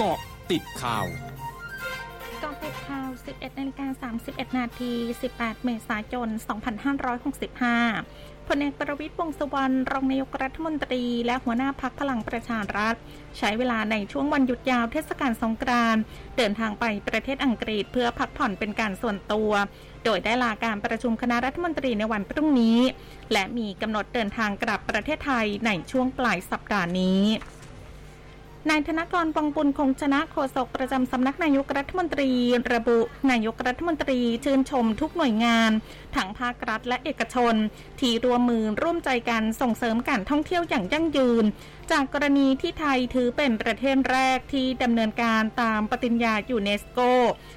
เกาะติดข่าวกาะติดข่าว 11นาฬิกา31 นาที 18 เมษายน 2565พลเอกประวิตรวงสุวรรณ รองนายกรัฐมนตรี และหัวหน้าพักพลังประชารัฐ ใช้เวลาในช่วงวันหยุดยาวเทศกาลสงกรานต์เดินทางไปประเทศอังกฤษเพื่อพักผ่อนเป็นการส่วนตัว โดยได้ลาการประชุมคณะรัฐมนตรีในวันพรุ่งนี้ และมีกำหนดเดินทางกลับประเทศไทยในช่วงปลายสัปดาห์นี้ นายธนกรวังบุญคงชนะโฆษกประจำสำนักนายกรัฐมนตรี ระบุ นายกรัฐมนตรีชื่นชมทุกหน่วยงาน ทั้งภาครัฐและเอกชน ที่รวมมือร่วมใจกันส่งเสริมการท่องเที่ยวอย่างยั่งยืน จากกรณีที่ไทยถือเป็นประเทศแรกที่ดำเนินการตามปฏิญญายูเนสโก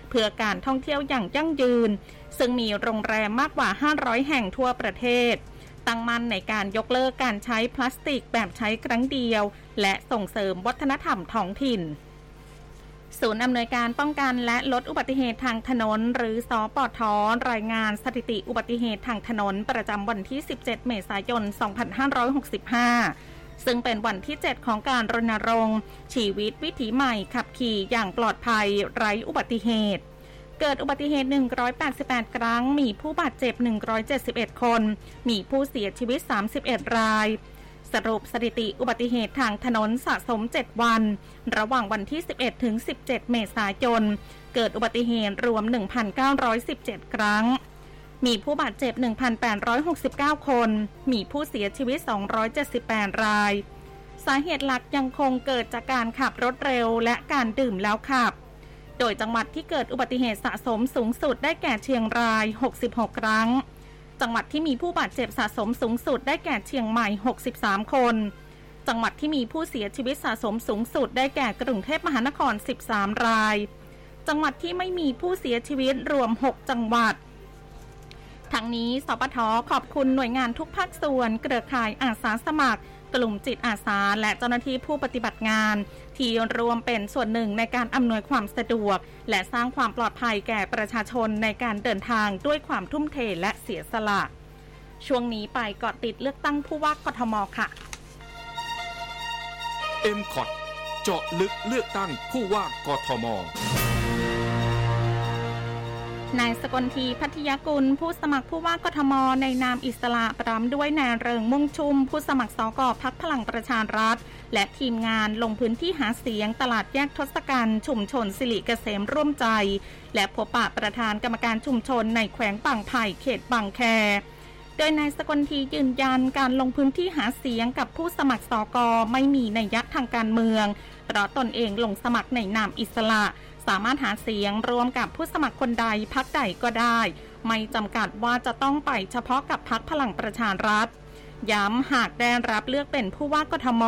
เพื่อการท่องเที่ยวอย่างยั่งยืน ซึ่งมีโรงแรมมากกว่า 500 แห่งทั่วประเทศ ตั้งมั่นในการยกเลิกการใช้พลาสติกแบบใช้ครั้งเดียว และส่งเสริมวัฒนธรรมท้องถิ่น ศูนย์อำนวยการป้องกันและลดอุบัติเหตุทางถนน หรือสอปอทรายงานสถิติอุบัติเหตุทางถนนประจำวันที่ 17 เมษายน 2565ซึ่งเป็นวันที่ 7 ของการรณรงค์ ชีวิตวิถีใหม่ขับขี่อย่างปลอดภัยไร้อุบัติเหตุ เกิดอุบัติเหตุ 188 ครั้ง มีผู้บาดเจ็บ 171 คน มีผู้เสียชีวิต 31 ราย สรุปสถิติอุบัติเหตุทางถนนสะสม 7 วัน ระหว่างวันที่ 11 ถึง 17 เมษายน เกิดอุบัติเหตุรวม 1,917 ครั้ง มีผู้บาดเจ็บ 1,869 คน มีผู้เสียชีวิต 278 ราย สาเหตุหลักยังคงเกิดจากการขับรถเร็วและการดื่มแล้วขับ โดยจังหวัดที่เกิดอุบัติเหตุสะสมสูงสุดได้แก่เชียงราย 66 ครั้ง จังหวัดที่มีผู้บาดเจ็บสะสมสูงสุดได้แก่เชียงใหม่ 63 คน จังหวัดที่มีผู้เสียชีวิตสะสมสูงสุดได้แก่กรุงเทพมหานคร 13 ราย จังหวัดที่ไม่มีผู้เสียชีวิตรวม 6 จังหวัด ทั้งนี้สปทขอบคุณหน่วยงานทุกภาคส่วน เครือข่ายอาสาสมัคร กลุ่มจิตอาสาและเจ้าหน้าที่ผู้ปฏิบัติงาน ที่รวมเป็นส่วนหนึ่งในการอำนวยความสะดวก และสร้างความปลอดภัยแก่ประชาชนในการเดินทางด้วยความทุ่มเทและเสียสละ ช่วงนี้ไปเกาะติดเลือกตั้งผู้ว่ากทมค่ะ m c o t เจาะลึกเลือกตั้งผู้ว่ากทม นายสกลทีพัทยกุล ผู้สมัครผู้ว่ากทม ในนามอิสระพร้อมด้วยนายเริงมุ่งชุม ผู้สมัครสกพักพลังประชารัฐ และทีมงานลงพื้นที่หาเสียงตลาดแยกทศกัณฐ์ชุมชนสิริเกษมร่วมใจ และพบปะประธานกรรมการชุมชนในแขวงบางไผ่เขตบางแค ดยนายสกลทียืนยันการลงพื้นที่หาเสียงกับผู้สมัครสกอไม่มีในยยะทางการเมือง เพราะตนเองลงสมัครในนามอิสระ สามารถหาเสียงรวมกับผู้สมัครคนใดพักใดก็ได้ ไม่จำกัดว่าจะต้องไปเฉพาะกับพักพลังประชารัฐ ย้ำหากได้รับเลือกเป็นผู้ว่ากทม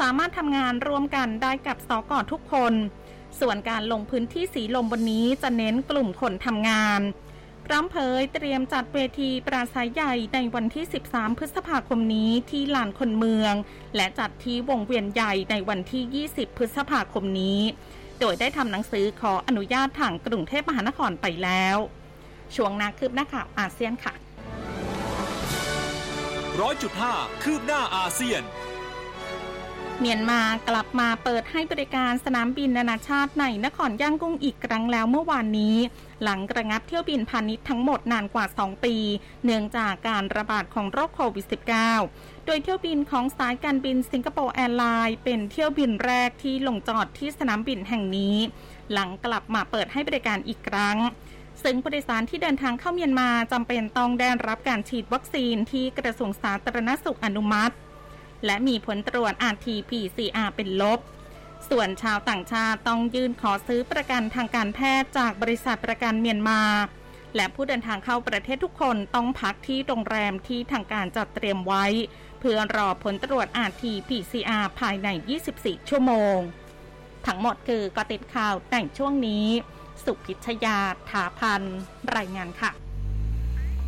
สามารถทำงานร่วมกันได้กับสกอทุกคน ส่วนการลงพื้นที่สีลมบนนี้จะเน้นกลุ่มคนทำงาน พร้อมเผยเตรียมจัดเวทีปราศัยใหญ่ในวันที่ 13 พฤษภาคมนี้ที่ลานคนเมือง และจัดที่วงเวียนใหญ่ในวันที่ 20 พฤษภาคมนี้ โดยได้ทำหนังสือขออนุญาตทางกรุงเทพมหานครไปแล้ว ช่วงนาคืบหน้าข่าวอาเซียนค่ะร้อยจุดห้าคืบหน้าอาเซียน เมียนมากลับมาเปิดให้บริการสนามบินนานาชาติในนครย่างกุ้งอีกครั้งแล้วเมื่อวานนี้ หลังระงับเที่ยวบินพาณิชย์ทั้งหมดนานกว่า 2 ปี เนื่องจากการระบาดของโรคโควิด -19 โดยเที่ยวบินของสายการบินสิงคโปร์แอร์ไลน์เป็นเที่ยวบินแรกที่ลงจอดที่สนามบินแห่งนี้ หลังกลับมาเปิดให้บริการอีกครั้งซึ่งผู้โดยสารที่เดินทางเข้าเมียนมาจำเป็นต้องได้รับการฉีดวัคซีนที่กระทรวงสาธารณสุขอนุมัติ และมีผลตรวจ RT-PCR เป็นลบ ส่วนชาวต่างชาติต้องยื่นขอซื้อประกันทางการแพทย์จากบริษัทประกันเมียนมา และผู้เดินทางเข้าประเทศทุกคนต้องพักที่โรงแรมที่ทางการจัดเตรียมไว้ เพื่อรอผลตรวจ RT-PCR ภายใน 24 ชั่วโมง ทั้งหมดคือกติดข่าวแต่งช่วงนี้ สุพิชยาถาพันรายงานค่ะ